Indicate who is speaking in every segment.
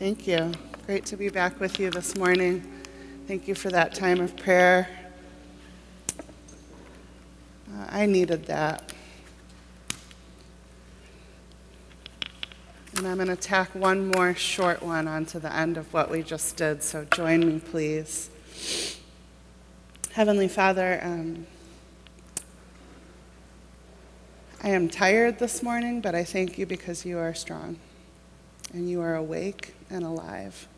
Speaker 1: Thank you. Great to be back with you this morning. Thank you for that time of prayer. Uh, I needed that. And I'm going to tack one more short one onto the end of what we just did, so join me, please. Heavenly Father, um, I am tired this morning, but I thank you because you are strong and you are awake and alive.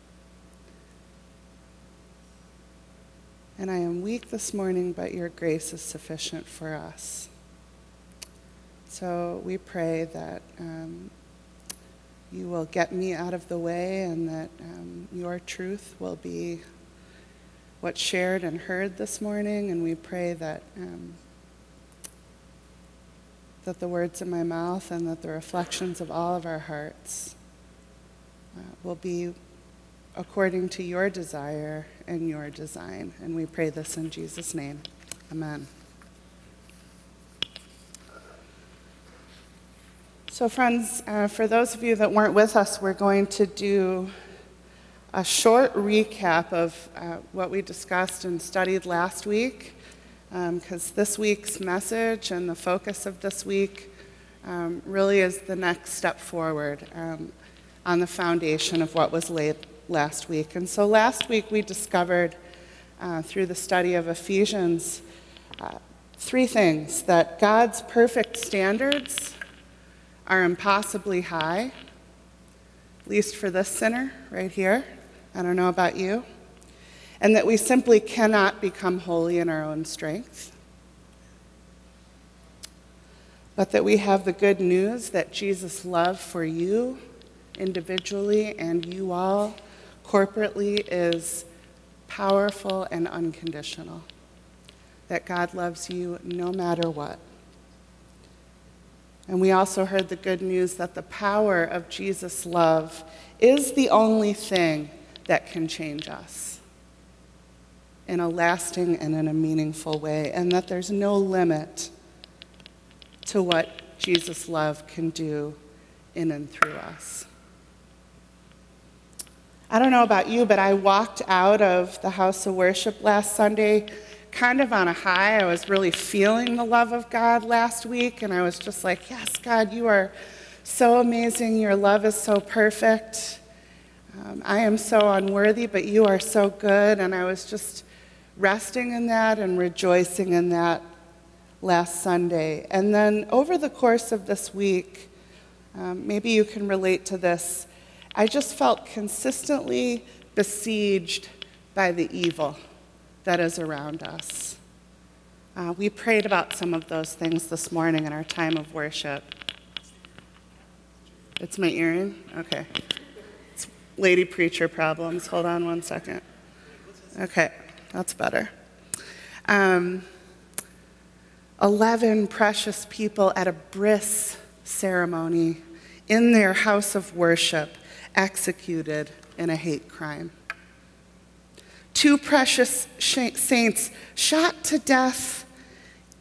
Speaker 1: And I am weak this morning, but your grace is sufficient for us. So we pray that um, you will get me out of the way and that um, your truth will be what's shared and heard this morning. And we pray that, um, that the words in my mouth and that the reflections of all of our hearts uh, will be according to your desire and your design. And we pray this in Jesus' name. Amen. So, friends, uh, for those of you that weren't with us, we're going to do a short recap of uh, what we discussed and studied last week, because um, this week's message and the focus of this week um, really is the next step forward um, on the foundation of what was laid last week. And so, last week we discovered uh, through the study of Ephesians uh, three things that God's perfect standards are impossibly high, at least for this sinner right here. I don't know about you. And that we simply cannot become holy in our own strength. But that we have the good news that Jesus' love for you individually and you all corporately is powerful and unconditional. That God loves you no matter what. And we also heard the good news that the power of Jesus' love is the only thing that can change us in a lasting and in a meaningful way, and that there's no limit to what Jesus' love can do in and through us. I don't know about you, but I walked out of the house of worship last Sunday kind of on a high. I was really feeling the love of God last week, and I was just like, Yes, God, you are so amazing. Your love is so perfect. Um, I am so unworthy, but you are so good. And I was just resting in that and rejoicing in that last Sunday. And then over the course of this week, um, maybe you can relate to this. I just felt consistently besieged by the evil that is around us. Uh, we prayed about some of those things this morning in our time of worship. It's my earring? Okay. It's lady preacher problems. Hold on one second. Okay, that's better. Um, 11 precious people at a bris ceremony in their house of worship executed in a hate crime two precious saints shot to death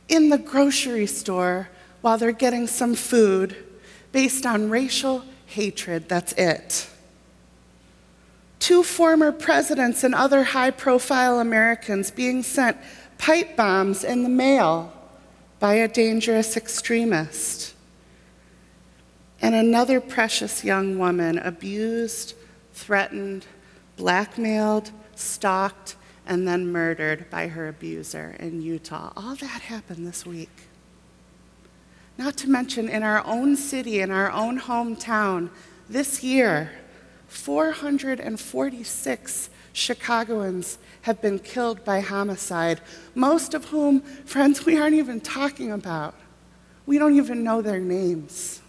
Speaker 1: in the grocery store while they're getting some food based on racial hatred. That's it. Two former presidents and other high profile Americans being sent pipe bombs in the mail by a dangerous extremist. And another precious young woman abused, threatened, blackmailed, stalked, and then murdered by her abuser in Utah. All that happened this week. Not to mention in our own city, in our own hometown, this year, 446 Chicagoans have been killed by homicide, most of whom, friends, we aren't even talking about. We don't even know their names.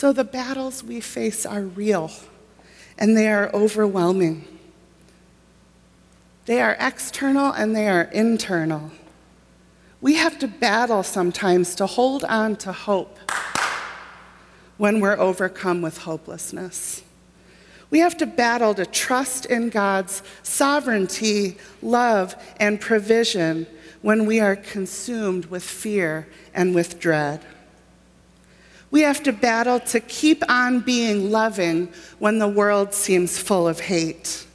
Speaker 1: So the battles we face are real and they are overwhelming. They are external and they are internal. We have to battle sometimes to hold on to hope when we're overcome with hopelessness. We have to battle to trust in God's sovereignty, love, and provision when we are consumed with fear and with dread. We have to battle to keep on being loving when the world seems full of hate.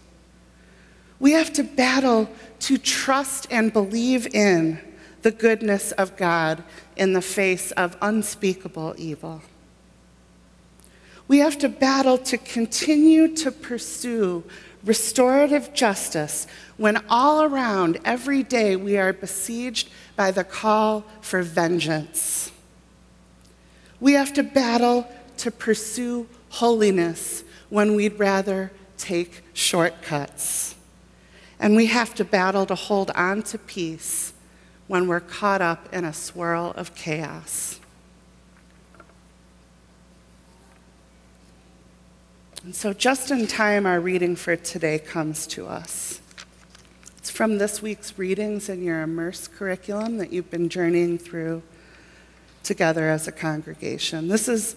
Speaker 1: We have to battle to trust and believe in the goodness of God in the face of unspeakable evil. We have to battle to continue to pursue restorative justice when all around every day we are besieged by the call for vengeance. We have to battle to pursue holiness when we'd rather take shortcuts. And we have to battle to hold on to peace when we're caught up in a swirl of chaos. And so, just in time, our reading for today comes to us. It's from this week's readings in your Immerse curriculum that you've been journeying through together as a congregation. This is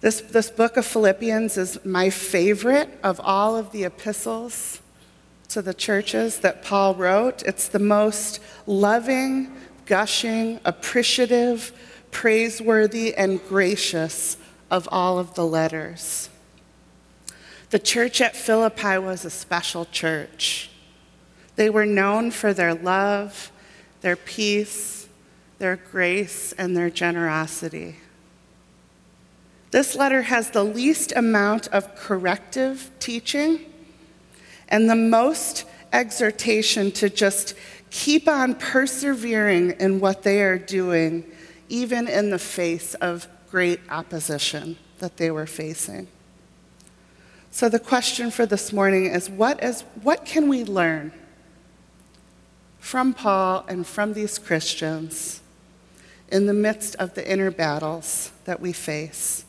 Speaker 1: this, this book of Philippians is my favorite of all of the epistles to the churches that Paul wrote. It's the most loving, gushing, appreciative, praiseworthy, and gracious of all of the letters. The church at Philippi was a special church. They were known for their love, their peace, their grace, and their generosity. This letter has the least amount of corrective teaching and the most exhortation to just keep on persevering in what they are doing, even in the face of great opposition that they were facing. So, the question for this morning is what, is, what can we learn from Paul and from these Christians in the midst of the inner battles that we face?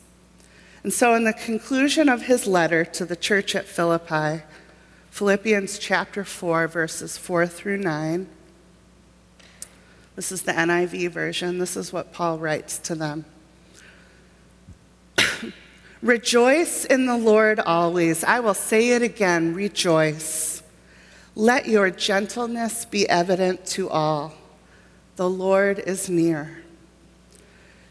Speaker 1: And so, in the conclusion of his letter to the church at Philippi, Philippians chapter 4, verses 4 through 9, this is the NIV version. This is what Paul writes to them. Rejoice in the Lord always. I will say it again rejoice. Let your gentleness be evident to all. The Lord is near.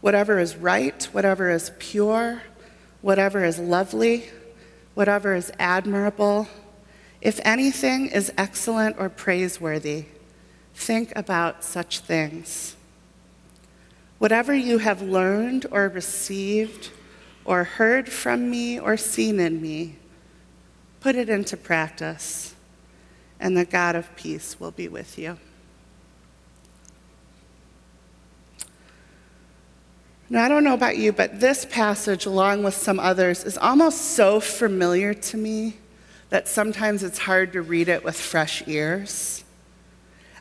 Speaker 1: whatever is right, whatever is pure, whatever is lovely, whatever is admirable, if anything is excellent or praiseworthy, think about such things. Whatever you have learned or received, or heard from me or seen in me, put it into practice, and the God of peace will be with you. Now, I don't know about you, but this passage, along with some others, is almost so familiar to me that sometimes it's hard to read it with fresh ears.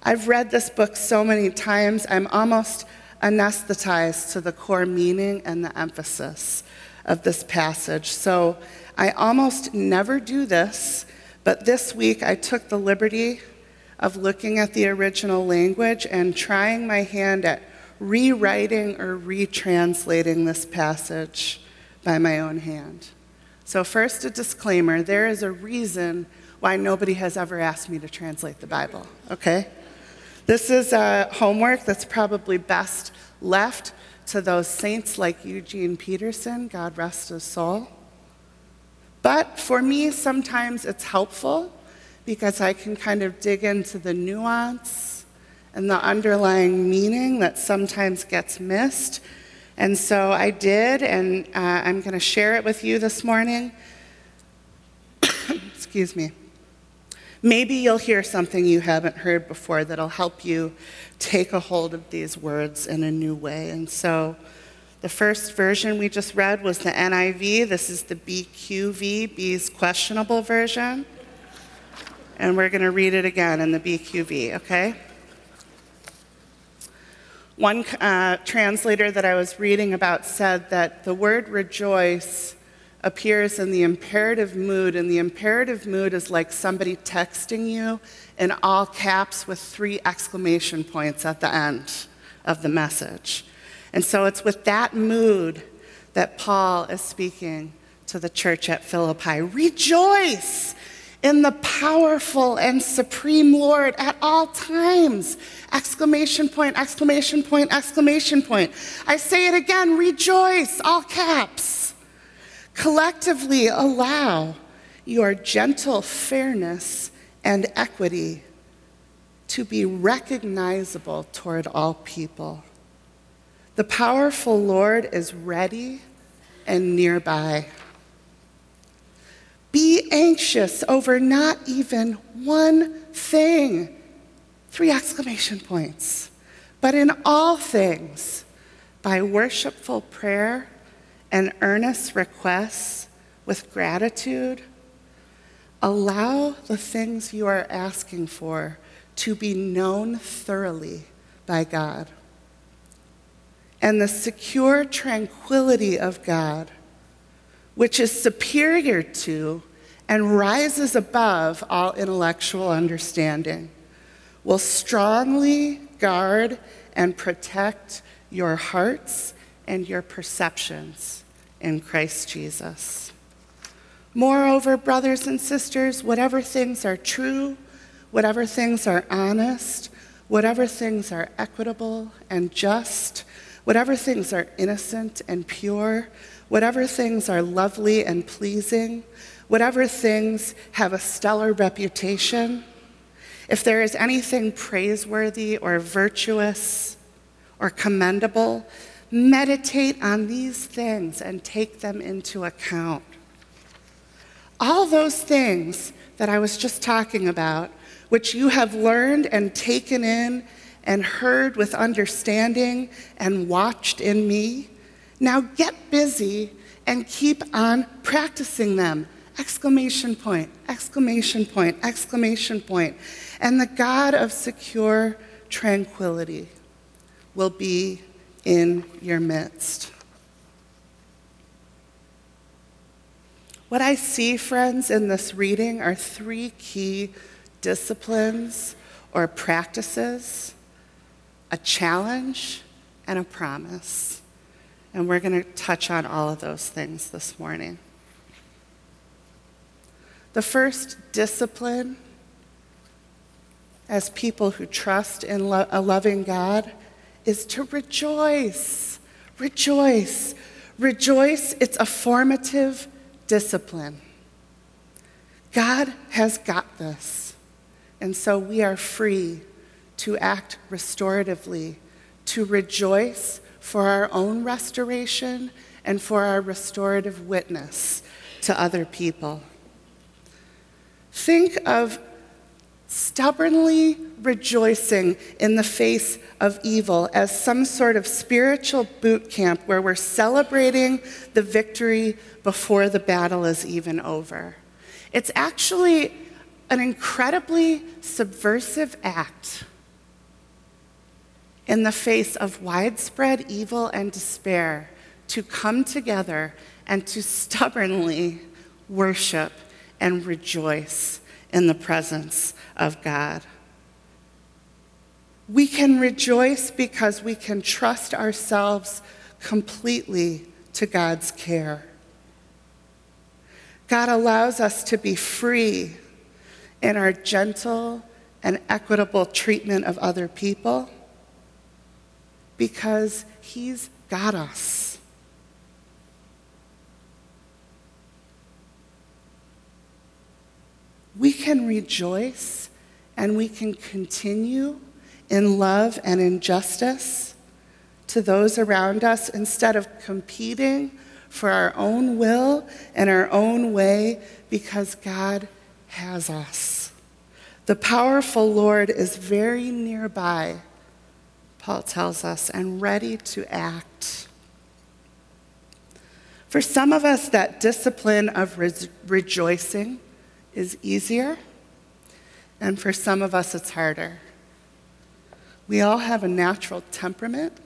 Speaker 1: I've read this book so many times, I'm almost anesthetized to the core meaning and the emphasis of this passage. So I almost never do this, but this week I took the liberty of looking at the original language and trying my hand at rewriting or retranslating this passage by my own hand. So, first, a disclaimer there is a reason why nobody has ever asked me to translate the Bible, okay? This is a homework that's probably best left to those saints like Eugene Peterson, God rest his soul. But for me, sometimes it's helpful because I can kind of dig into the nuance and the underlying meaning that sometimes gets missed. And so I did, and uh, I'm going to share it with you this morning. Excuse me. Maybe you'll hear something you haven't heard before that'll help you take a hold of these words in a new way. And so the first version we just read was the NIV. This is the BQV, B's questionable version. And we're going to read it again in the BQV, okay? One uh, translator that I was reading about said that the word rejoice appears in the imperative mood, and the imperative mood is like somebody texting you in all caps with three exclamation points at the end of the message. And so it's with that mood that Paul is speaking to the church at Philippi. Rejoice in the powerful and supreme Lord at all times. Exclamation point, exclamation point, exclamation point. I say it again rejoice, all caps. Collectively allow your gentle fairness and equity to be recognizable toward all people. The powerful Lord is ready and nearby. Be anxious over not even one thing. Three exclamation points. But in all things, by worshipful prayer and earnest requests with gratitude, allow the things you are asking for to be known thoroughly by God and the secure tranquility of God, which is superior to and rises above all intellectual understanding, will strongly guard and protect your hearts and your perceptions in Christ Jesus. Moreover, brothers and sisters, whatever things are true, whatever things are honest, whatever things are equitable and just, Whatever things are innocent and pure, whatever things are lovely and pleasing, whatever things have a stellar reputation, if there is anything praiseworthy or virtuous or commendable, meditate on these things and take them into account. All those things that I was just talking about, which you have learned and taken in and heard with understanding and watched in me. Now get busy and keep on practicing them. Exclamation point, exclamation point, exclamation point. And the God of secure tranquility will be in your midst. What I see, friends, in this reading are three key disciplines or practices a challenge, and a promise. And we're going to touch on all of those things this morning. The first discipline as people who trust in lo- a loving God is to rejoice. Rejoice. Rejoice, it's a formative discipline. God has got this. And so we are free to act restoratively, to rejoice for our own restoration and for our restorative witness to other people. Think of stubbornly rejoicing in the face of evil as some sort of spiritual boot camp where we're celebrating the victory before the battle is even over. It's actually an incredibly subversive act in the face of widespread evil and despair to come together and to stubbornly worship and rejoice in the presence of God. We can rejoice because we can trust ourselves completely to God's care. God allows us to be free in our gentle and equitable treatment of other people because He's got us. We can rejoice and we can continue in love and in justice to those around us instead of competing for our own will and our own way because God has us. The powerful Lord is very nearby Paul tells us, and ready to act. For some of us, that discipline of re- rejoicing is easier, and for some of us, it's harder. We all have a natural temperament.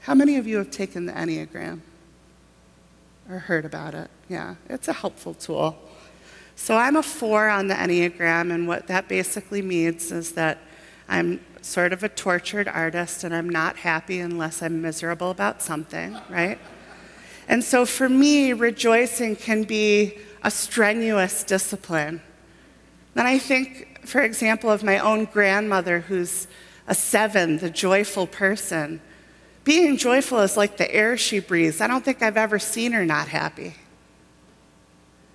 Speaker 1: How many of you have taken the Enneagram or heard about it? Yeah, it's a helpful tool. So I'm a four on the Enneagram, and what that basically means is that I'm sort of a tortured artist and I'm not happy unless I'm miserable about something, right? And so for me, rejoicing can be a strenuous discipline. And I think, for example, of my own grandmother who's a seven, the joyful person. Being joyful is like the air she breathes. I don't think I've ever seen her not happy.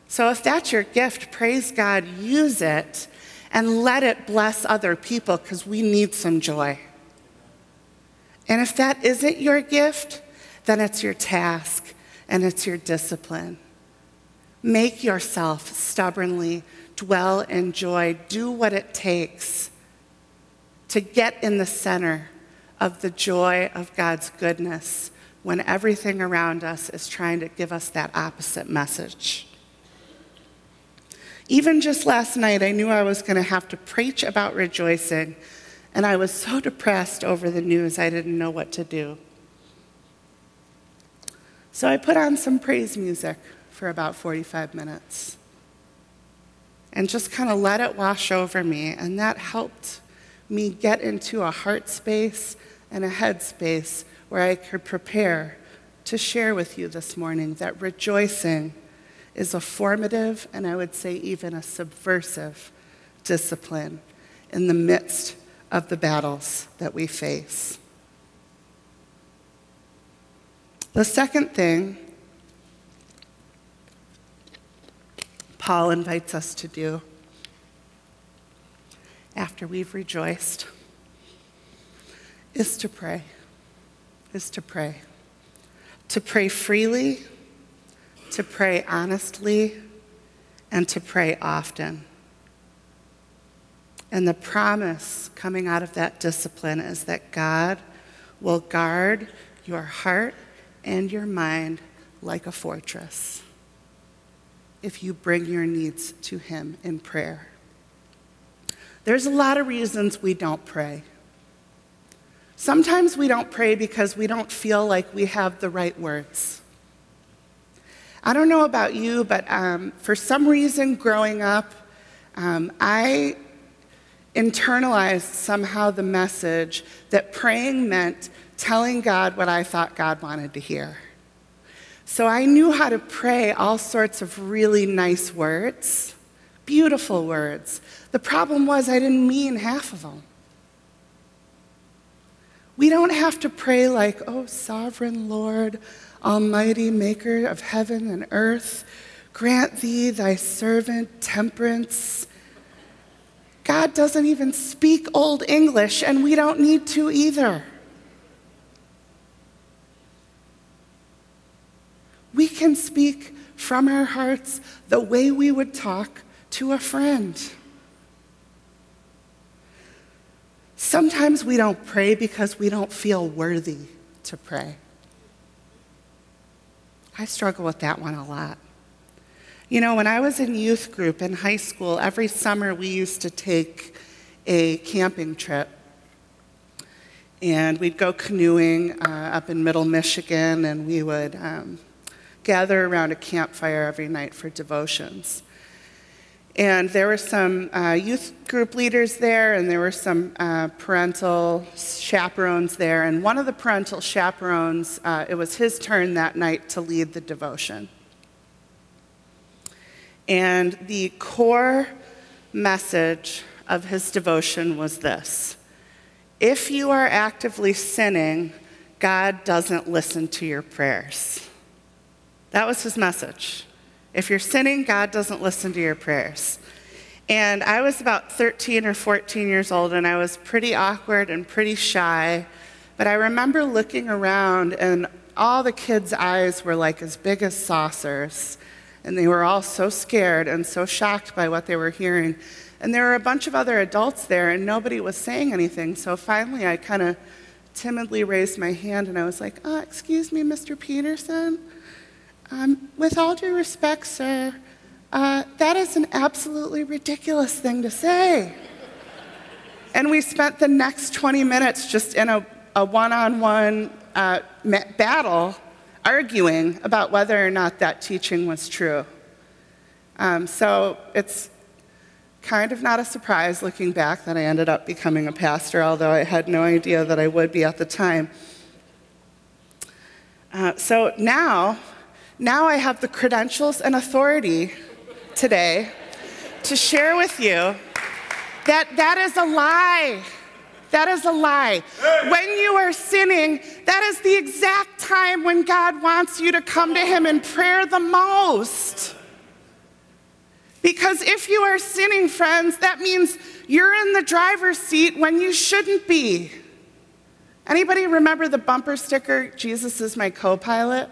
Speaker 1: So if that's your gift, praise God, use it and let it bless other people because we need some joy. And if that isn't your gift, then it's your task and it's your discipline. Make yourself stubbornly dwell in joy. Do what it takes to get in the center of the joy of God's goodness when everything around us is trying to give us that opposite message. Even just last night, I knew I was going to have to preach about rejoicing, and I was so depressed over the news, I didn't know what to do. So I put on some praise music for about 45 minutes and just kind of let it wash over me, and that helped me get into a heart space and a head space where I could prepare to share with you this morning that rejoicing is a formative and I would say even a subversive discipline in the midst of the battles that we face. The second thing Paul invites us to do after we've rejoiced is to pray. Is to pray. To pray freely to pray honestly, and to pray often. And the promise coming out of that discipline is that God will guard your heart and your mind like a fortress if you bring your needs to Him in prayer. There's a lot of reasons we don't pray. Sometimes we don't pray because we don't feel like we have the right words. I don't know about you, but um, for some reason growing up, um, I internalized somehow the message that praying meant telling God what I thought God wanted to hear. So I knew how to pray all sorts of really nice words, beautiful words. The problem was I didn't mean half of them. We don't have to pray like, oh, sovereign Lord, Almighty Maker of heaven and earth, grant thee thy servant temperance. God doesn't even speak Old English, and we don't need to either. We can speak from our hearts the way we would talk to a friend. Sometimes we don't pray because we don't feel worthy to pray. I struggle with that one a lot. You know, when I was in youth group in high school, every summer we used to take a camping trip. And we'd go canoeing uh, up in middle Michigan, and we would um, gather around a campfire every night for devotions. And there were some uh, youth group leaders there, and there were some uh, parental chaperones there. And one of the parental chaperones, uh, it was his turn that night to lead the devotion. And the core message of his devotion was this If you are actively sinning, God doesn't listen to your prayers. That was his message. If you're sinning, God doesn't listen to your prayers. And I was about 13 or 14 years old, and I was pretty awkward and pretty shy. But I remember looking around, and all the kids' eyes were like as big as saucers. And they were all so scared and so shocked by what they were hearing. And there were a bunch of other adults there, and nobody was saying anything. So finally, I kind of timidly raised my hand, and I was like, oh, Excuse me, Mr. Peterson? Um, with all due respect, sir, uh, that is an absolutely ridiculous thing to say. And we spent the next 20 minutes just in a, a one-on-one uh, battle arguing about whether or not that teaching was true. Um, so it's kind of not a surprise looking back that I ended up becoming a pastor, although I had no idea that I would be at the time. Uh, so now, now I have the credentials and authority today to share with you that that is a lie. That is a lie. When you are sinning, that is the exact time when God wants you to come to Him in prayer the most. Because if you are sinning, friends, that means you're in the driver's seat when you shouldn't be. Anybody remember the bumper sticker, Jesus is my co pilot?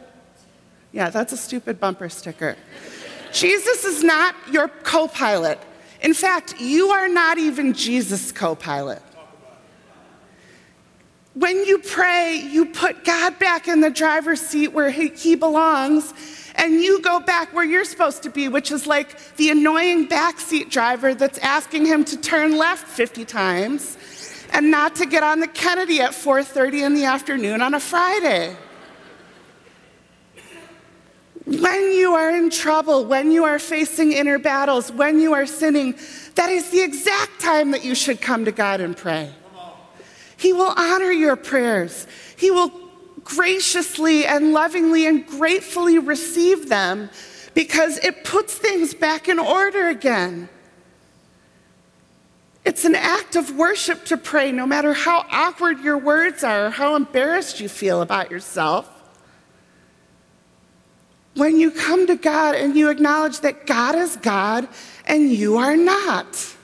Speaker 1: Yeah, that's a stupid bumper sticker. Jesus is not your co pilot. In fact, you are not even Jesus' co pilot. When you pray, you put God back in the driver's seat where he belongs, and you go back where you're supposed to be, which is like the annoying backseat driver that's asking him to turn left 50 times and not to get on the Kennedy at 4:30 in the afternoon on a Friday. When you are in trouble, when you are facing inner battles, when you are sinning, that is the exact time that you should come to God and pray. He will honor your prayers. He will graciously and lovingly and gratefully receive them because it puts things back in order again. It's an act of worship to pray, no matter how awkward your words are or how embarrassed you feel about yourself. When you come to God and you acknowledge that God is God and you are not.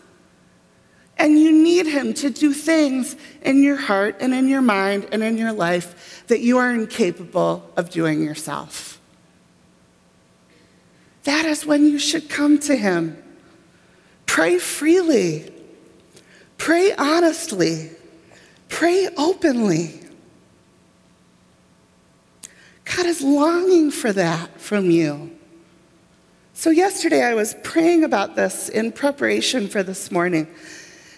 Speaker 1: And you need Him to do things in your heart and in your mind and in your life that you are incapable of doing yourself. That is when you should come to Him. Pray freely, pray honestly, pray openly. God is longing for that from you. So, yesterday I was praying about this in preparation for this morning,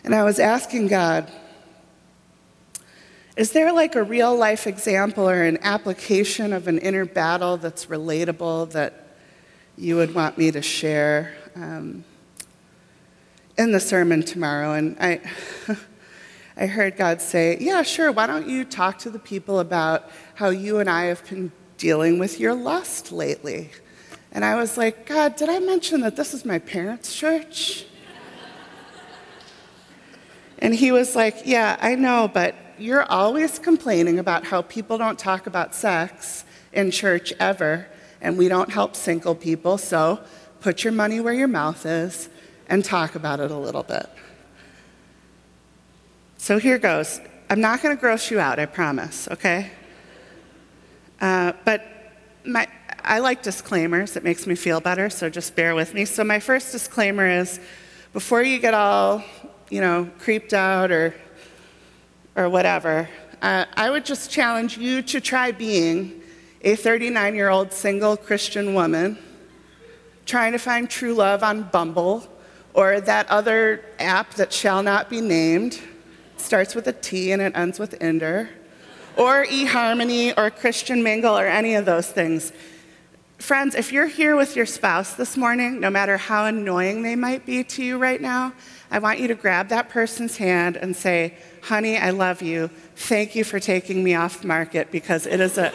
Speaker 1: and I was asking God, is there like a real life example or an application of an inner battle that's relatable that you would want me to share um, in the sermon tomorrow? And I, I heard God say, Yeah, sure, why don't you talk to the people about how you and I have been dealing with your lust lately? And I was like, God, did I mention that this is my parents' church? and he was like, Yeah, I know, but you're always complaining about how people don't talk about sex in church ever, and we don't help single people, so put your money where your mouth is and talk about it a little bit. So here goes. I'm not going to gross you out, I promise, okay? Uh, but my, I like disclaimers. It makes me feel better, so just bear with me. So my first disclaimer is before you get all, you know, creeped out or, or whatever, uh, I would just challenge you to try being a 39 year old single Christian woman trying to find true love on Bumble or that other app that shall not be named, starts with a T and it ends with Inder, or eHarmony or Christian Mingle or any of those things. Friends, if you're here with your spouse this morning, no matter how annoying they might be to you right now, I want you to grab that person's hand and say, Honey, I love you. Thank you for taking me off the market because it is a,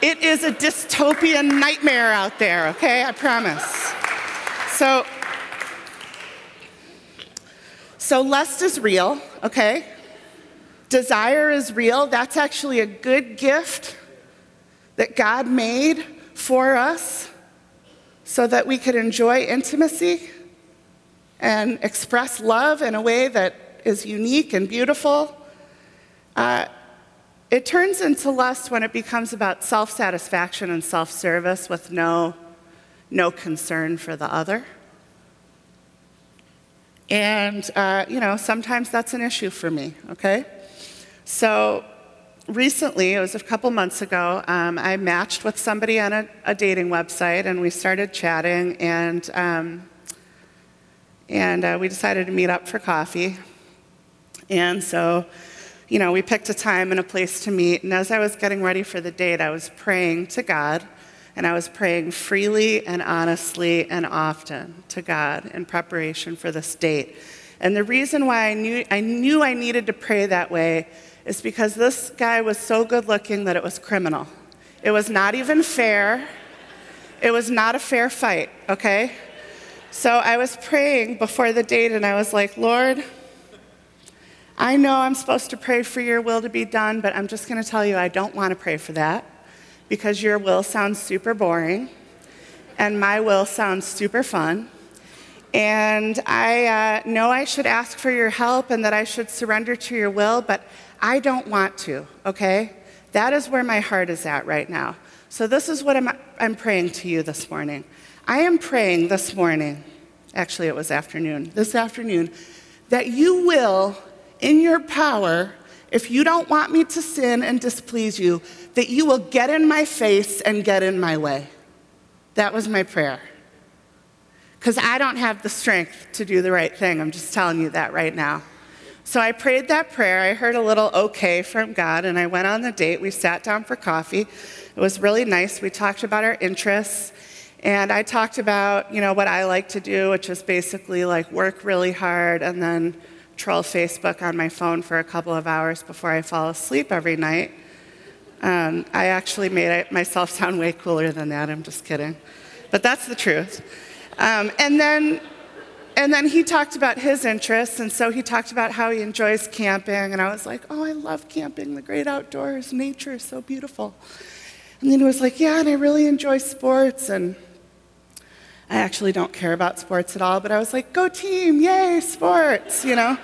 Speaker 1: it is a dystopian nightmare out there, okay? I promise. So, so lust is real, okay? Desire is real. That's actually a good gift that God made for us so that we could enjoy intimacy and express love in a way that is unique and beautiful. Uh, it turns into lust when it becomes about self satisfaction and self service with no, no concern for the other. And, uh, you know, sometimes that's an issue for me, okay? So recently, it was a couple months ago, um, I matched with somebody on a, a, dating website and we started chatting and, um, and uh, we decided to meet up for coffee. And so, you know, we picked a time and a place to meet. And as I was getting ready for the date, I was praying to God. And I was praying freely and honestly and often to God in preparation for this date. And the reason why I knew I, knew I needed to pray that way is because this guy was so good looking that it was criminal. It was not even fair. It was not a fair fight, okay? So I was praying before the date and I was like, Lord, I know I'm supposed to pray for your will to be done, but I'm just going to tell you I don't want to pray for that because your will sounds super boring and my will sounds super fun. And I uh, know I should ask for your help and that I should surrender to your will, but I don't want to, okay? That is where my heart is at right now. So, this is what I'm, I'm praying to you this morning. I am praying this morning, actually, it was afternoon, this afternoon, that you will, in your power, if you don't want me to sin and displease you, that you will get in my face and get in my way. That was my prayer. Because I don't have the strength to do the right thing. I'm just telling you that right now. So I prayed that prayer. I heard a little okay from God, and I went on the date. We sat down for coffee. It was really nice. We talked about our interests, and I talked about, you know, what I like to do, which is basically like work really hard and then troll Facebook on my phone for a couple of hours before I fall asleep every night. Um, I actually made myself sound way cooler than that. I'm just kidding. But that's the truth. Um, and then and then he talked about his interests, and so he talked about how he enjoys camping, and I was like, oh, I love camping, the great outdoors, nature is so beautiful. And then he was like, yeah, and I really enjoy sports, and I actually don't care about sports at all, but I was like, go team, yay, sports, you know?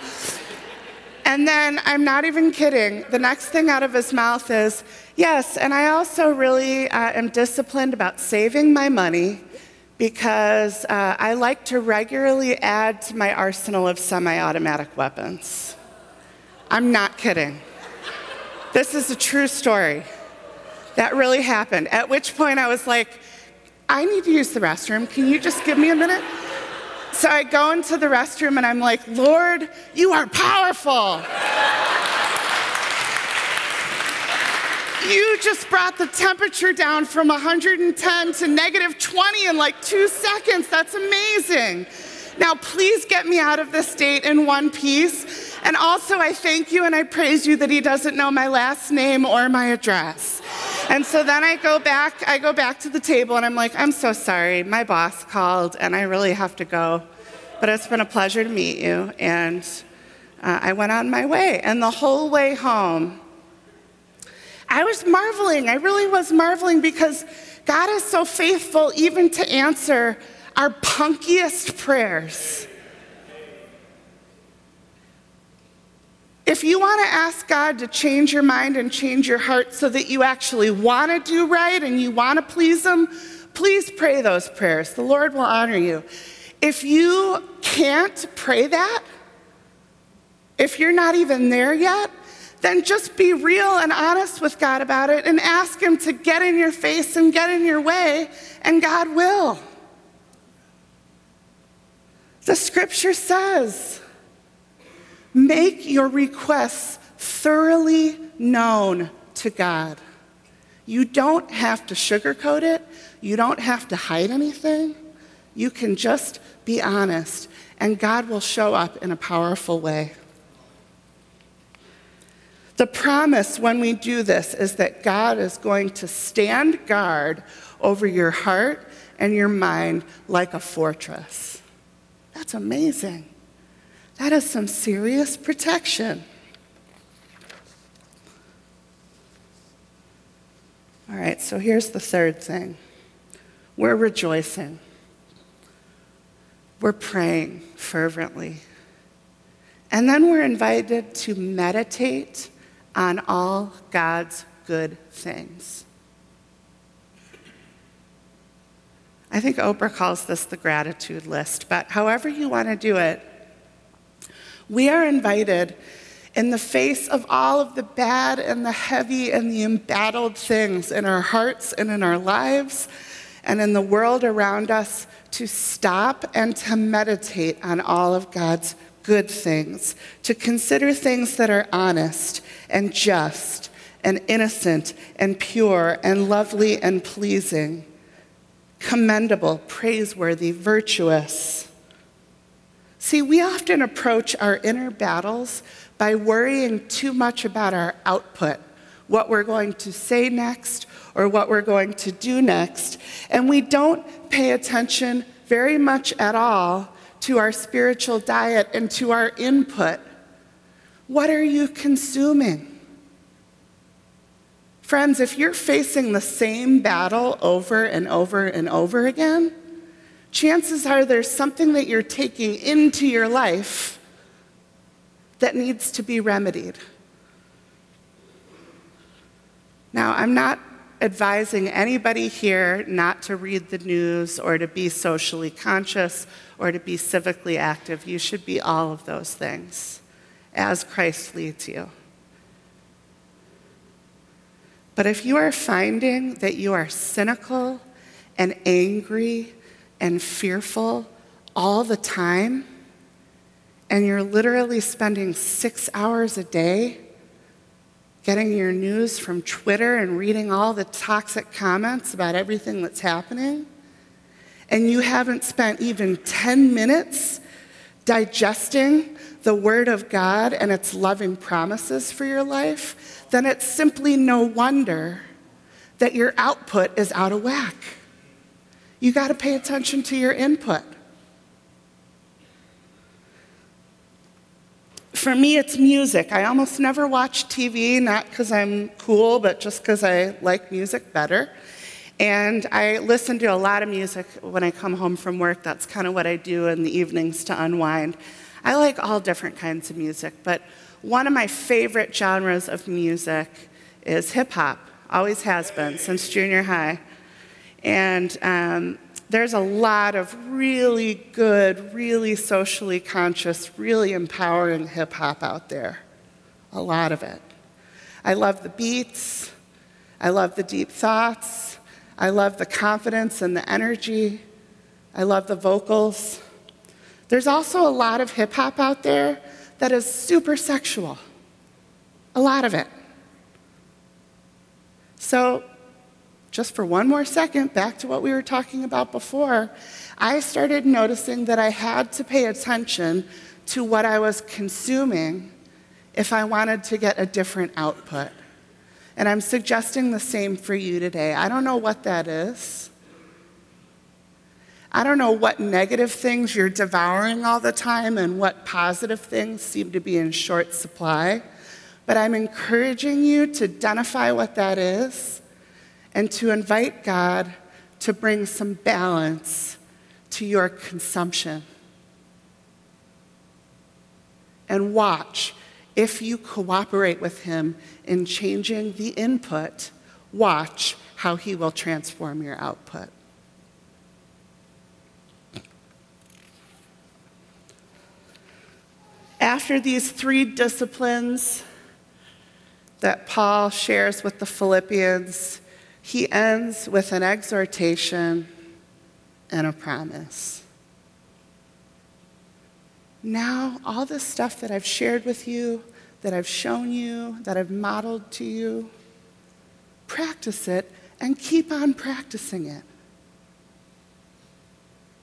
Speaker 1: And then I'm not even kidding. The next thing out of his mouth is, yes, and I also really uh, am disciplined about saving my money because uh, I like to regularly add to my arsenal of semi automatic weapons. I'm not kidding. This is a true story. That really happened. At which point I was like, I need to use the restroom. Can you just give me a minute? So I go into the restroom and I'm like, Lord, you are powerful. You just brought the temperature down from 110 to negative 20 in like two seconds. That's amazing. Now, please get me out of this state in one piece. And also, I thank you and I praise you that he doesn't know my last name or my address. And so then I go back, I go back to the table and I'm like, I'm so sorry. My boss called and I really have to go. But it's been a pleasure to meet you. And uh, I went on my way. And the whole way home, I was marveling. I really was marveling because God is so faithful even to answer our punkiest prayers. If you want to ask God to change your mind and change your heart so that you actually want to do right and you want to please Him, please pray those prayers. The Lord will honor you. If you can't pray that, if you're not even there yet, then just be real and honest with God about it and ask Him to get in your face and get in your way, and God will. The scripture says, make your requests thoroughly known to God. You don't have to sugarcoat it, you don't have to hide anything. You can just be honest, and God will show up in a powerful way. The promise when we do this is that God is going to stand guard over your heart and your mind like a fortress. That's amazing. That is some serious protection. All right, so here's the third thing we're rejoicing, we're praying fervently. And then we're invited to meditate on all God's good things. I think Oprah calls this the gratitude list, but however you want to do it, we are invited in the face of all of the bad and the heavy and the embattled things in our hearts and in our lives and in the world around us to stop and to meditate on all of God's good things, to consider things that are honest and just and innocent and pure and lovely and pleasing, commendable, praiseworthy, virtuous. See, we often approach our inner battles by worrying too much about our output, what we're going to say next or what we're going to do next, and we don't pay attention very much at all to our spiritual diet and to our input. What are you consuming? Friends, if you're facing the same battle over and over and over again, chances are there's something that you're taking into your life that needs to be remedied. Now, I'm not advising anybody here not to read the news or to be socially conscious or to be civically active. You should be all of those things as Christ leads you. But if you are finding that you are cynical and angry and fearful all the time, and you're literally spending six hours a day getting your news from Twitter and reading all the toxic comments about everything that's happening, and you haven't spent even 10 minutes digesting the Word of God and its loving promises for your life, then it's simply no wonder that your output is out of whack. You got to pay attention to your input. For me, it's music. I almost never watch TV, not because I'm cool, but just because I like music better. And I listen to a lot of music when I come home from work. That's kind of what I do in the evenings to unwind. I like all different kinds of music, but one of my favorite genres of music is hip hop, always has been since junior high. And um, there's a lot of really good, really socially conscious, really empowering hip hop out there. A lot of it. I love the beats. I love the deep thoughts. I love the confidence and the energy. I love the vocals. There's also a lot of hip hop out there that is super sexual. A lot of it. So just for one more second, back to what we were talking about before, I started noticing that I had to pay attention to what I was consuming if I wanted to get a different output. And I'm suggesting the same for you today. I don't know what that is. I don't know what negative things you're devouring all the time and what positive things seem to be in short supply, but I'm encouraging you to identify what that is and to invite God to bring some balance to your consumption. And watch if you cooperate with Him in changing the input, watch how He will transform your output. After these three disciplines that Paul shares with the Philippians, he ends with an exhortation and a promise. Now, all this stuff that I've shared with you, that I've shown you, that I've modeled to you, practice it and keep on practicing it.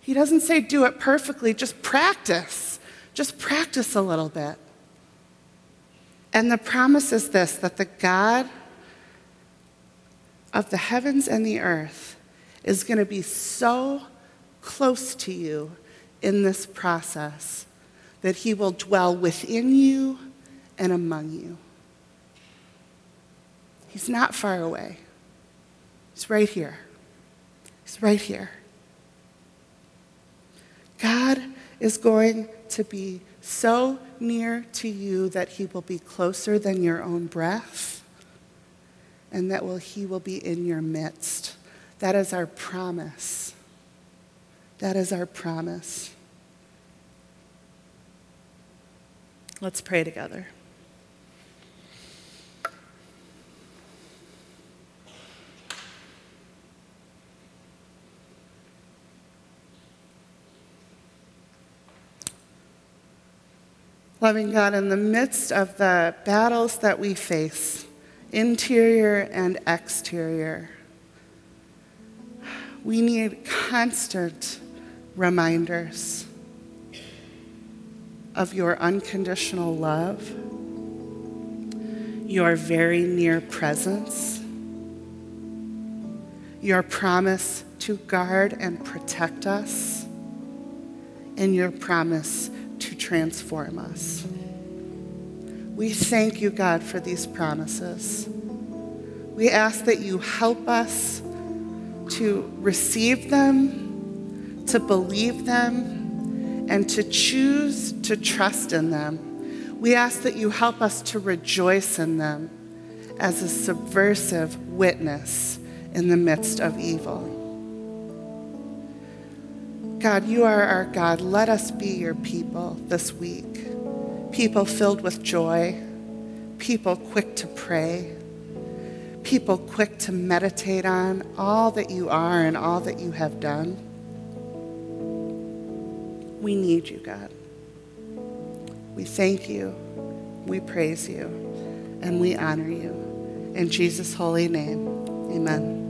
Speaker 1: He doesn't say do it perfectly, just practice. Just practice a little bit. And the promise is this that the God of the heavens and the earth is going to be so close to you in this process that he will dwell within you and among you. He's not far away. He's right here. He's right here. God is going to be so near to you that he will be closer than your own breath and that will, He will be in your midst. That is our promise. That is our promise. Let's pray together. Loving God, in the midst of the battles that we face, interior and exterior, we need constant reminders of your unconditional love, your very near presence, your promise to guard and protect us, and your promise to transform us. We thank you, God, for these promises. We ask that you help us to receive them, to believe them, and to choose to trust in them. We ask that you help us to rejoice in them as a subversive witness in the midst of evil. God, you are our God. Let us be your people this week. People filled with joy, people quick to pray, people quick to meditate on all that you are and all that you have done. We need you, God. We thank you, we praise you, and we honor you. In Jesus' holy name, amen.